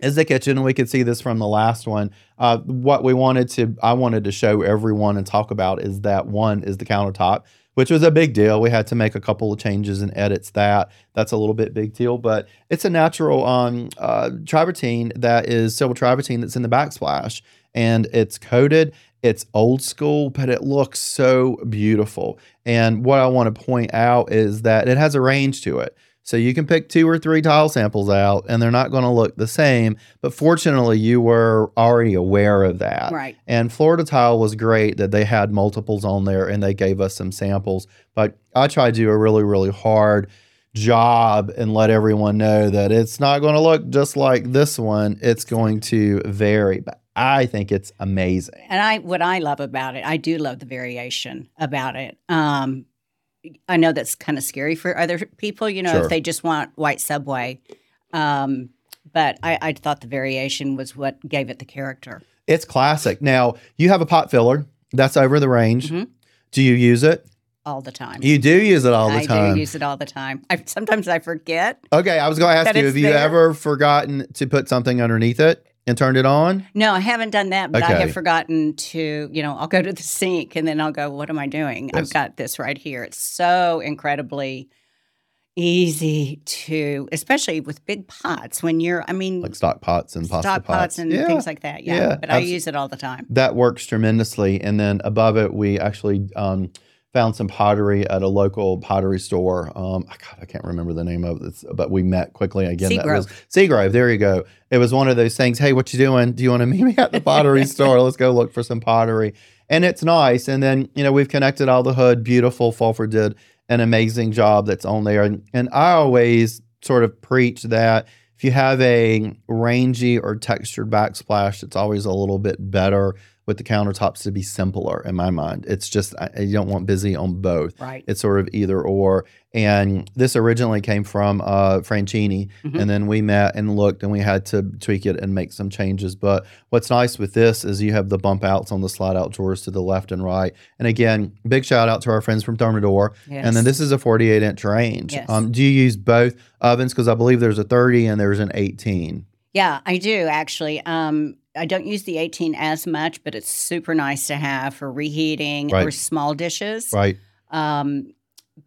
is the kitchen, and we could see this from the last one. Uh, what we wanted to, I wanted to show everyone and talk about is that one is the countertop, which was a big deal. We had to make a couple of changes and edits that. That's a little bit big deal, but it's a natural um, uh, travertine that is silver travertine that's in the backsplash, and it's coated. It's old school, but it looks so beautiful. And what I want to point out is that it has a range to it. So you can pick two or three tile samples out and they're not going to look the same. But fortunately, you were already aware of that. Right. And Florida Tile was great that they had multiples on there and they gave us some samples. But I tried to do a really, really hard job and let everyone know that it's not going to look just like this one. It's going to vary. But I think it's amazing. And I, what I love about it, I do love the variation about it. Um, I know that's kind of scary for other people, you know, Sure. if they just want white subway. Um, but I, I thought the variation was what gave it the character. It's classic. Now, you have a pot filler that's over the range. Mhm. Do you use it? all the time. You do use it all the I time. I do use it all the time. I, sometimes I forget. okay, I was going to ask you have you ever forgotten to put something underneath it and turned it on? No, I haven't done that, but I have forgotten to, you know, I'll go to the sink and then I'll go, what am I doing? Yes. I've got this right here. It's so incredibly easy to, especially with big pots when you're, I mean, Like stock pots and pasta stock pots and Yeah. things like that. Yeah. Yeah, but I abs- use it all the time. that works tremendously. And then above it, we actually um, found some pottery at a local pottery store. Um, God, I can't remember the name of it, but we met quickly again. That was Seagrove. Seagrove. There you go. It was one of those things. Hey, what you doing? Do you want to meet me at the pottery store? Let's go look for some pottery. And it's nice. And then you know we've connected all the hood. Beautiful. Fulford did an amazing job. That's on there. And, and I always sort of preach that if you have a rangy or textured backsplash, it's always a little bit better with the countertops to be simpler in my mind. It's just I, you don't want busy on both. Right. It's sort of either or. And this originally came from uh, Franchini, Mhm. and then we met and looked, and we had to tweak it and make some changes. But what's nice with this is you have the bump outs on the slide out drawers to the left and right. And again, big shout out to our friends from Thermador. Yes. And then this is a 48 inch range. Yes. Um, do you use both ovens? Because I believe there's a 30 and there's an 18. Yeah, I do actually. Um, I don't use the 18 as much, but it's super nice to have for reheating or small dishes. Right. Um,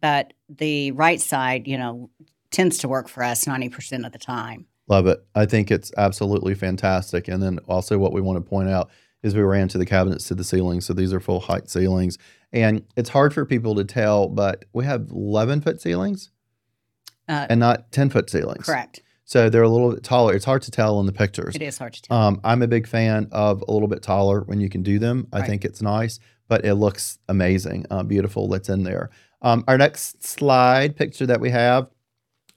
but the right side, you know, tends to work for us 90% of the time. Love it. I think it's absolutely fantastic. And then also, what we want to point out is we ran to the cabinets to the ceiling. So these are full height ceilings. And it's hard for people to tell, but we have 11 foot ceilings Uh, and not 10 foot ceilings. correct. So they're a little bit taller. It's hard to tell in the pictures. It is hard to tell. Um, I'm a big fan of a little bit taller when you can do them. I Right. think it's nice, but it looks amazing, uh, beautiful. That's in there. Um, our next slide picture that we have,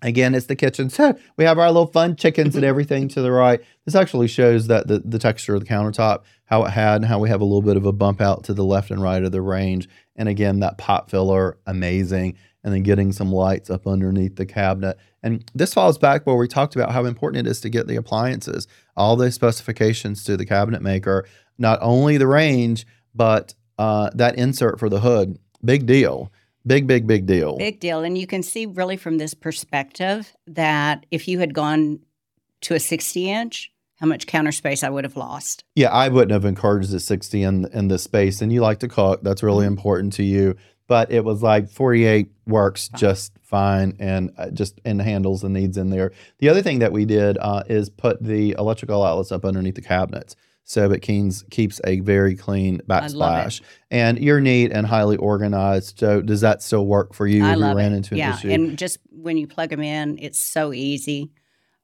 again, it's the kitchen. So we have our little fun chickens and everything to the right. This actually shows that the, the texture of the countertop, how it had, and how we have a little bit of a bump out to the left and right of the range. And again, that pot filler, amazing. And then getting some lights up underneath the cabinet. And this falls back where we talked about how important it is to get the appliances, all the specifications to the cabinet maker, not only the range, but uh, that insert for the hood. Big deal. Big, big, big deal. Big deal. And you can see really from this perspective that if you had gone to a 60 inch, how much counter space I would have lost. Yeah, I wouldn't have encouraged the 60 in in this space. And you like to cook, that's really Mhm. important to you. But it was like 48 works just fine and uh, just and handles the needs in there. The other thing that we did uh, is put the electrical outlets up underneath the cabinets. So that Keen's keeps a very clean backsplash. And you're neat and highly organized. So does that still work for you I if you ran it. into an yeah. issue? And just when you plug them in, it's so easy.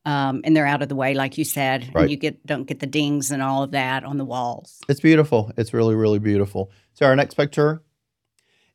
Um, and they're out of the way, like you said. Right. And you get don't get the dings and all of that on the walls. It's beautiful. It's really, really beautiful. So our next picture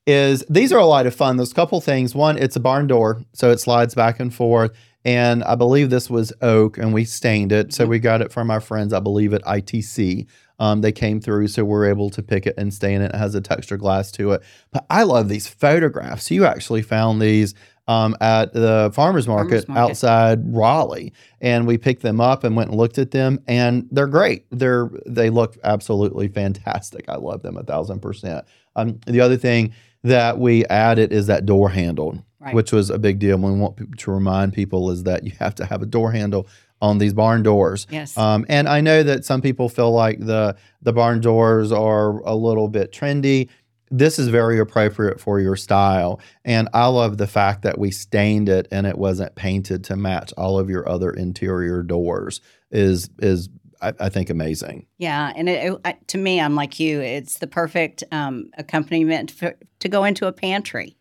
is these are a lot of fun. There's a couple things. One, it's a barn door, so it slides back and forth. And I believe this was oak, and we stained it. So Mhm. we got it from our friends, I believe, at ITC. Um, they came through, so we're able to pick it and stain it. It has a texture glass to it. But I love these photographs. You actually found these um, at the farmers market, Farmers market. outside Raleigh, and we picked them up and went and looked at them, and they're great. They're they look absolutely fantastic. I love them a thousand percent. Um, the other thing that we added is that door handle, Right. which was a big deal. And We want to remind people is that you have to have a door handle on these barn doors. yes. Um, and I know that some people feel like the the barn doors are a little bit trendy. This is very appropriate for your style, and I love the fact that we stained it and it wasn't painted to match all of your other interior doors. is is I, I think amazing. yeah. And it, it, to me, I'm like you. It's the perfect um, accompaniment for, to go into a pantry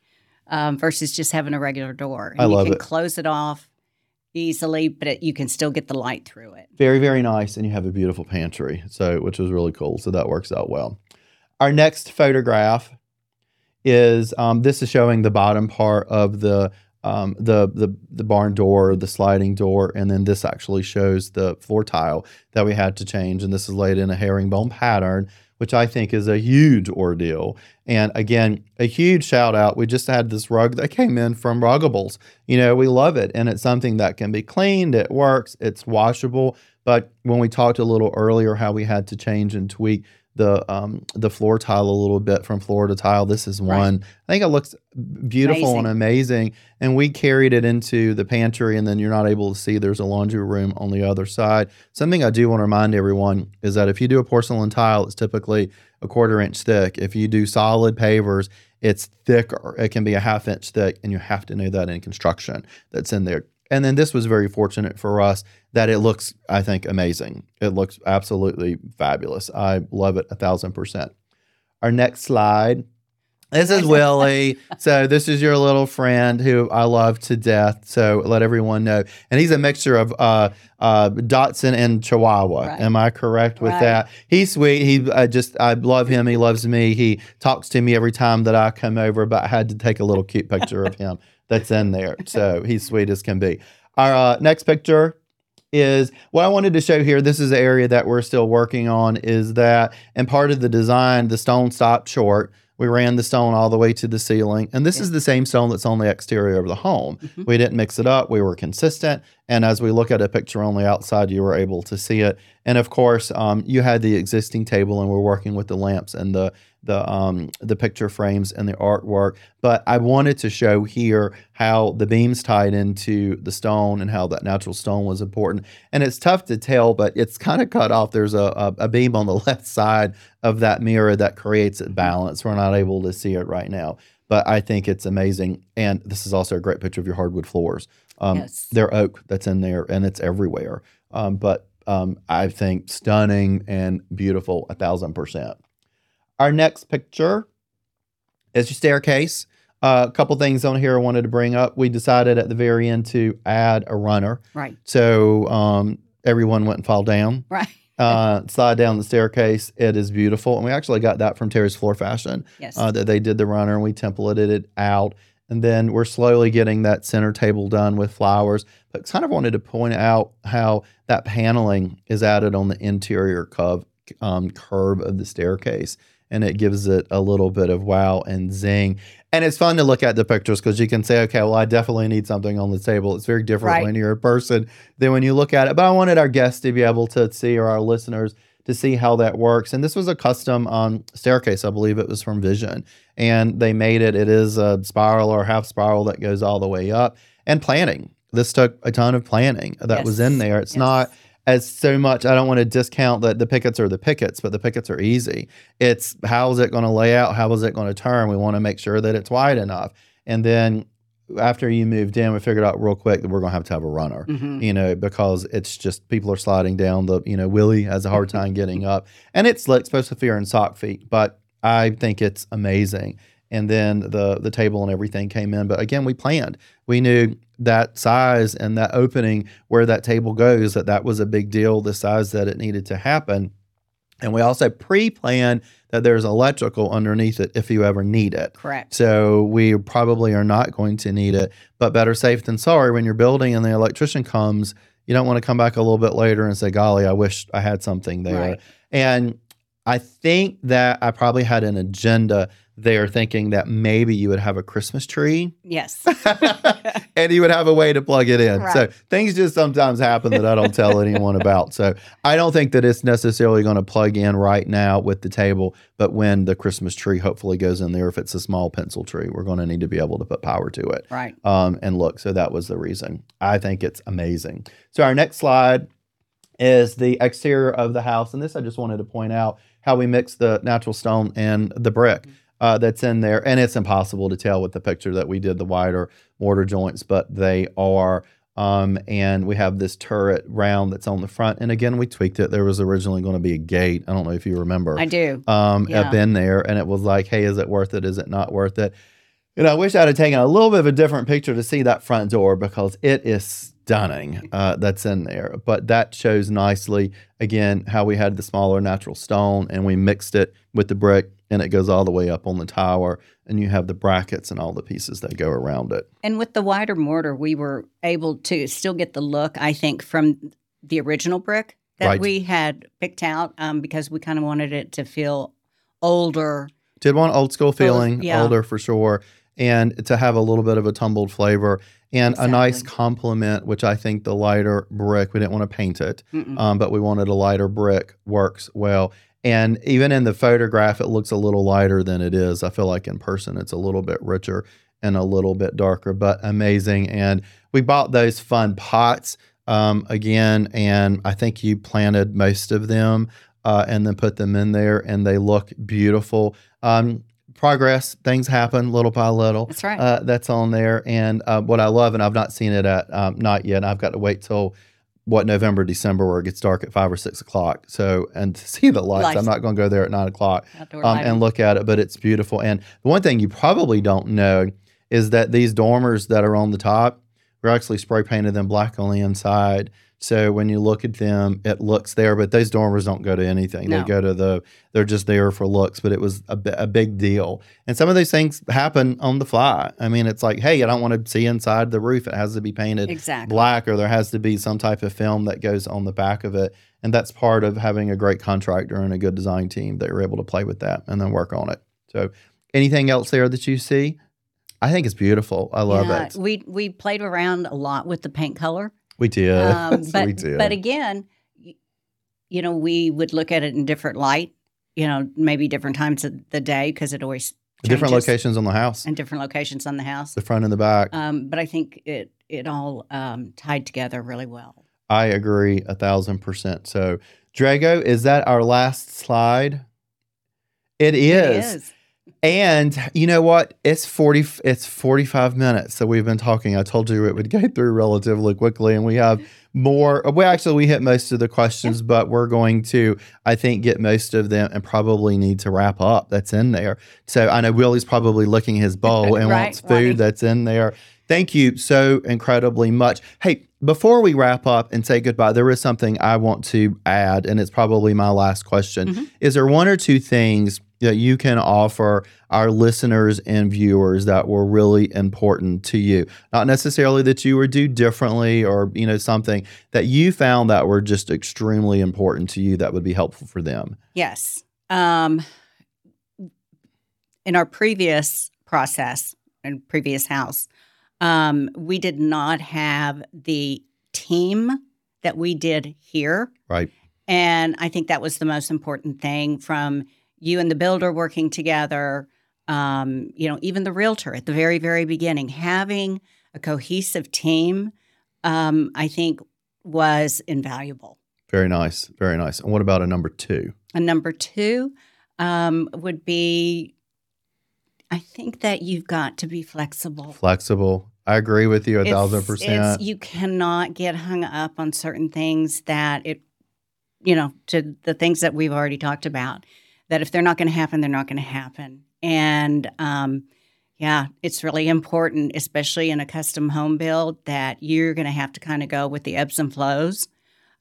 um, versus just having a regular door. And I you love can it. close it off easily, but it, you can still get the light through it. Very, very nice. And you have a beautiful pantry, so which was really cool. So that works out well. Our next photograph is um, this is showing the bottom part of the um, the the the barn door, the sliding door, and then this actually shows the floor tile that we had to change. And this is laid in a herringbone pattern, which I think is a huge ordeal. And again, a huge shout out. We just had this rug that came in from Ruggables. You know, we love it, and it's something that can be cleaned. It works. It's washable. But when we talked a little earlier how we had to change and tweak the um, the floor tile a little bit from floor to tile, this is Right. one. I think it looks beautiful and amazing. And we carried it into the pantry, and then you're not able to see there's a laundry room on the other side. Something I do want to remind everyone is that if you do a porcelain tile, it's typically a quarter inch thick. If you do solid pavers, it's thicker. It can be a half inch thick, and you have to know that in construction that's in there. And then this was very fortunate for us that it looks, I think, amazing. It looks absolutely fabulous. I love it a thousand percent. Our next slide This is Willie. so this is your little friend who I love to death. So let everyone know. And he's a mixture of uh, uh, Dachshund and Chihuahua. Right. Am I correct with Right. that? He's sweet. He I just I love him. He loves me. He talks to me every time that I come over. But I had to take a little cute picture of him that's in there. So he's sweet as can be. Our uh, next picture is what I wanted to show here. This is the area that we're still working on. Is that and part of the design, the stone stopped short. We ran the stone all the way to the ceiling, and this Yeah. is the same stone that's on the exterior of the home. Mhm. We didn't mix it up. We were consistent, and as we look at a picture on the outside, you were able to see it. And of course, um, you had the existing table, and we're working with the lamps and the the um, the picture frames and the artwork. But I wanted to show here how the beams tied into the stone and how that natural stone was important. And it's tough to tell, but it's kind of cut off. There's a, a, a beam on the left side of that mirror that creates it balance. We're not able to see it right now, but I think it's amazing. And this is also a great picture of your hardwood floors. Um, Yes. They're oak that's in there, and it's everywhere. Um, but um, I think stunning and beautiful, a thousand percent. Our next picture is your staircase. Uh, a couple things on here I wanted to bring up. We decided at the very end to add a runner. Right. So um, everyone went and fall down, Right. uh, slide down the staircase. It is beautiful. And we actually got that from Terry's Floor Fashion Yes. uh, that they did the runner and we templated it out. And then we're slowly getting that center table done with flowers. But kind of wanted to point out how that paneling is added on the interior curve, um, curve of the staircase. And it gives it a little bit of wow and zing. And it's fun to look at the pictures because you can say, okay, well, I definitely need something on the table. It's very different Right. when you're a person than when you look at it. But I wanted our guests to be able to see, or our listeners to see how that works. And this was a custom um, staircase, I believe it was from Vision. And they made it, it is a spiral or half spiral that goes all the way up. And planning. This took a ton of planning that was in there. It's Yes. not as so much, I don't want to discount that the pickets are the pickets, but the pickets are easy. It's how is it going to lay out? How is it going to turn? We want to make sure that it's wide enough. And then after you moved in, we figured out real quick that we're going to have to have a runner Mhm. you know, because it's just people are sliding down the, you know, Willie has a hard time getting up. And it's like supposed to fear in sock feet, but I think it's amazing. And then the the table and everything came in. But again, we planned. We knew that size and that opening where that table goes, that that was a big deal, the size that it needed to happen. And we also pre-planned that there's electrical underneath it if you ever need it. Correct. So we probably are not going to need it, but better safe than sorry. When you're building and the electrician comes, you don't want to come back a little bit later and say, "Golly, I wish I had something there." Right. And I think that I probably had an agenda there, thinking that maybe you would have a Christmas tree Yes. and you would have a way to plug it in. So things just sometimes happen that I don't tell anyone about. So I don't think that it's necessarily going to plug in right now with the table, but when the Christmas tree hopefully goes in there, if it's a small pencil tree, we're going to need to be able to put power to it. right. Um, and look, so that was the reason. I think it's amazing. So our next slide is the exterior of the house, and this I just wanted to point out how we mix the natural stone and the brick uh, that's in there, and it's impossible to tell with the picture that we did the wider mortar joints, but they are. Um, and we have this turret round that's on the front, and again we tweaked it. There was originally going to be a gate. I don't know if you remember I do. um, Yeah. up in there, and it was like, hey, is it worth it? Is it not worth it? And I wish I'd have taken a little bit of a different picture to see that front door because it is stunning uh, that's in there. But that shows nicely, again, how we had the smaller natural stone and we mixed it with the brick and it goes all the way up on the tower. And you have the brackets and all the pieces that go around it. And with the wider mortar, we were able to still get the look, I think, from the original brick that Right. we had picked out um, because we kind of wanted it to feel older. Did want old school feeling, yeah. older for sure, and to have a little bit of a tumbled flavor and a nice complement, which I think the lighter brick, we didn't want to paint it, um, but we wanted a lighter brick works well. And even in the photograph, it looks a little lighter than it is. I feel like in person, it's a little bit richer and a little bit darker, but amazing. And we bought those fun pots um, again, and I think you planted most of them uh, and then put them in there, and they look beautiful. Um, progress, things happen little by little. That's right. Uh, that's on there. And uh, what I love, and I've not seen it at um, not yet. I've got to wait till what November, December, where it gets dark at five or six o'clock. So, and to see the lights, Lights. I'm not going to go there at nine o'clock um, and look at it, but it's beautiful. And the one thing you probably don't know is that these dormers that are on the top, we're actually spray painted them black on the inside. So when you look at them, it looks there, but those dormers don't go to anything. They go to the, they're just there for looks, but it was a, a big deal. And some of those things happen on the fly. I mean, it's like, hey, I don't want to see inside the roof. It has to be painted exactly. black or there has to be some type of film that goes on the back of it and that's part of having a great contractor and a good design team that you're able to play with that and then work on it so anything else there that you see i think it's beautiful i love Yeah, it We we played around a lot with the paint color. We did Um, but we did but again, you know, we would look at it in different light. You know, maybe different times of the day because it always different locations on the house and different locations on the house. the front and the back Um, but I think it it all um, tied together really well. i agree a thousand percent so drago is that our last slide it is. It is. And you know what? It's 40 it's 45 minutes that we've been talking. I told you it would go through relatively quickly and we have more we actually we hit most of the questions, but we're going to I think get most of them and probably need to wrap up that's in there. So I know Willie's probably licking his bowl and Right, wants food that's in there. Thank you so incredibly much. Hey, before we wrap up and say goodbye, there is something I want to add, and it's probably my last question. Mhm. Is there one or two things that you can offer our listeners and viewers that were really important to you? Not necessarily that you would do differently or, you know, something that you found that were just extremely important to you that would be helpful for them. Yes. Um, in our previous process and previous house, um, we did not have the team that we did here. Right. And I think that was the most important thing from you and the builder working together. Um, you know, even the realtor at the very, very beginning, having a cohesive team, um, I think was invaluable. Very nice. Very nice. And what about a number two? A number two um, would be I think that you've got to be flexible. Flexible. I agree with you a It's- thousand percent. you cannot get hung up on certain things that it, you know, to the things that we've already talked about, that if they're not going to happen, they're not going to happen. And um, yeah, it's really important, especially in a custom home build, that you're going to have to kind of go with the ebbs and flows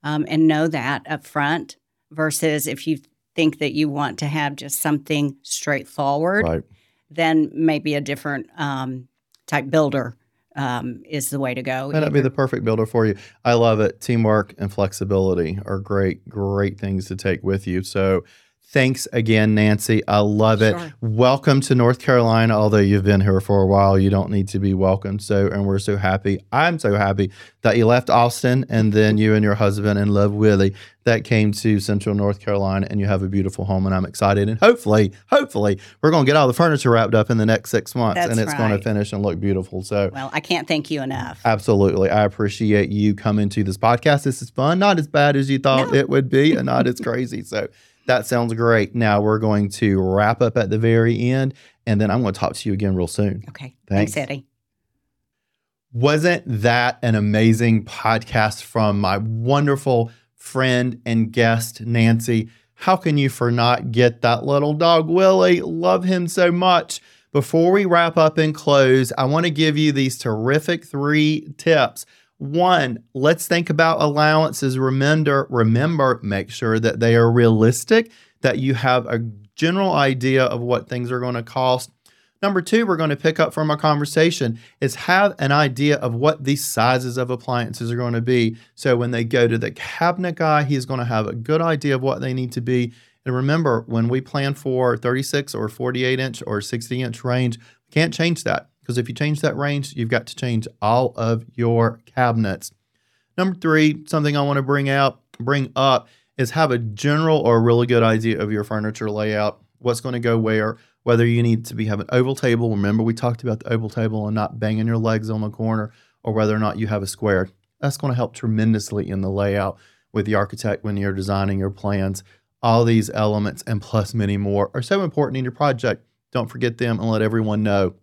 um, and know that up front versus if you think that you want to have just something straightforward Right. then maybe a different um, type builder um, is the way to go. That'd be the perfect builder for you. I love it. Teamwork and flexibility are great, great things to take with you. So thanks again, Nancy. I love it. Sure. Welcome to North Carolina. Although you've been here for a while, you don't need to be welcomed. So, and we're so happy. I'm so happy that you left Austin and then you and your husband and love Willie that came to Central North Carolina and you have a beautiful home. And I'm excited. And hopefully, hopefully, we're going to get all the furniture wrapped up in the next six months That's and it's going to finish and look beautiful. So, Well, I can't thank you enough. Absolutely. I appreciate you coming to this podcast. This is fun. Not as bad as you thought No. it would be and not as crazy. So that sounds great. Now we're going to wrap up at the very end and then I'm going to talk to you again real soon. Okay. Thanks. Thanks, Eddie. Wasn't that an amazing podcast from my wonderful friend and guest, Nancy? How can you for not get that little dog, Willie? Love him so much. Before we wrap up and close, I want to give you these terrific three tips. One, let's think about allowances. Remember, remember, make sure that they are realistic, that you have a general idea of what things are going to cost. Number two, we're going to pick up from our conversation is have an idea of what these sizes of appliances are going to be. So when they go to the cabinet guy, he's going to have a good idea of what they need to be. And remember, when we plan for 36 or 48 inch or 60 inch range, we can't change that because if you change that range, you've got to change all of your cabinets. Number three, something I want to bring out, bring up is have a general or a really good idea of your furniture layout, what's going to go where, whether you need to be have an oval table. Remember, we talked about the oval table and not banging your legs on the corner, or whether or not you have a square. That's going to help tremendously in the layout with the architect when you're designing your plans. All these elements and plus many more are so important in your project. Don't forget them and let everyone know.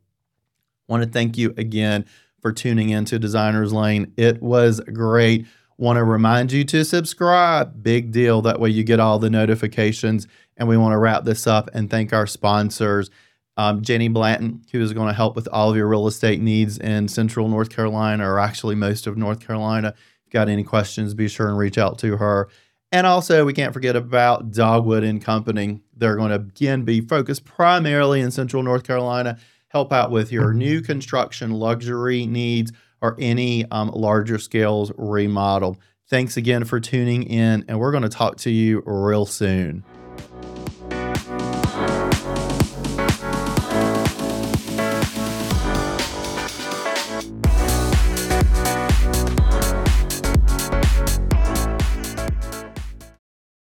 Want to thank you again for tuning in to Designers Lane. It was great. Want to remind you to subscribe. Big deal. That way you get all the notifications. And we want to wrap this up and thank our sponsors. Um, Jenny Blanton, who is going to help with all of your real estate needs in central North Carolina, or actually most of North Carolina. If you've got any questions, be sure and reach out to her. And also, we can't forget about Dogwood and Company. They're going to again be focused primarily in central North Carolina, help out with your new construction luxury needs or any um, larger scales remodel. Thanks again for tuning in, and we're going to talk to you real soon.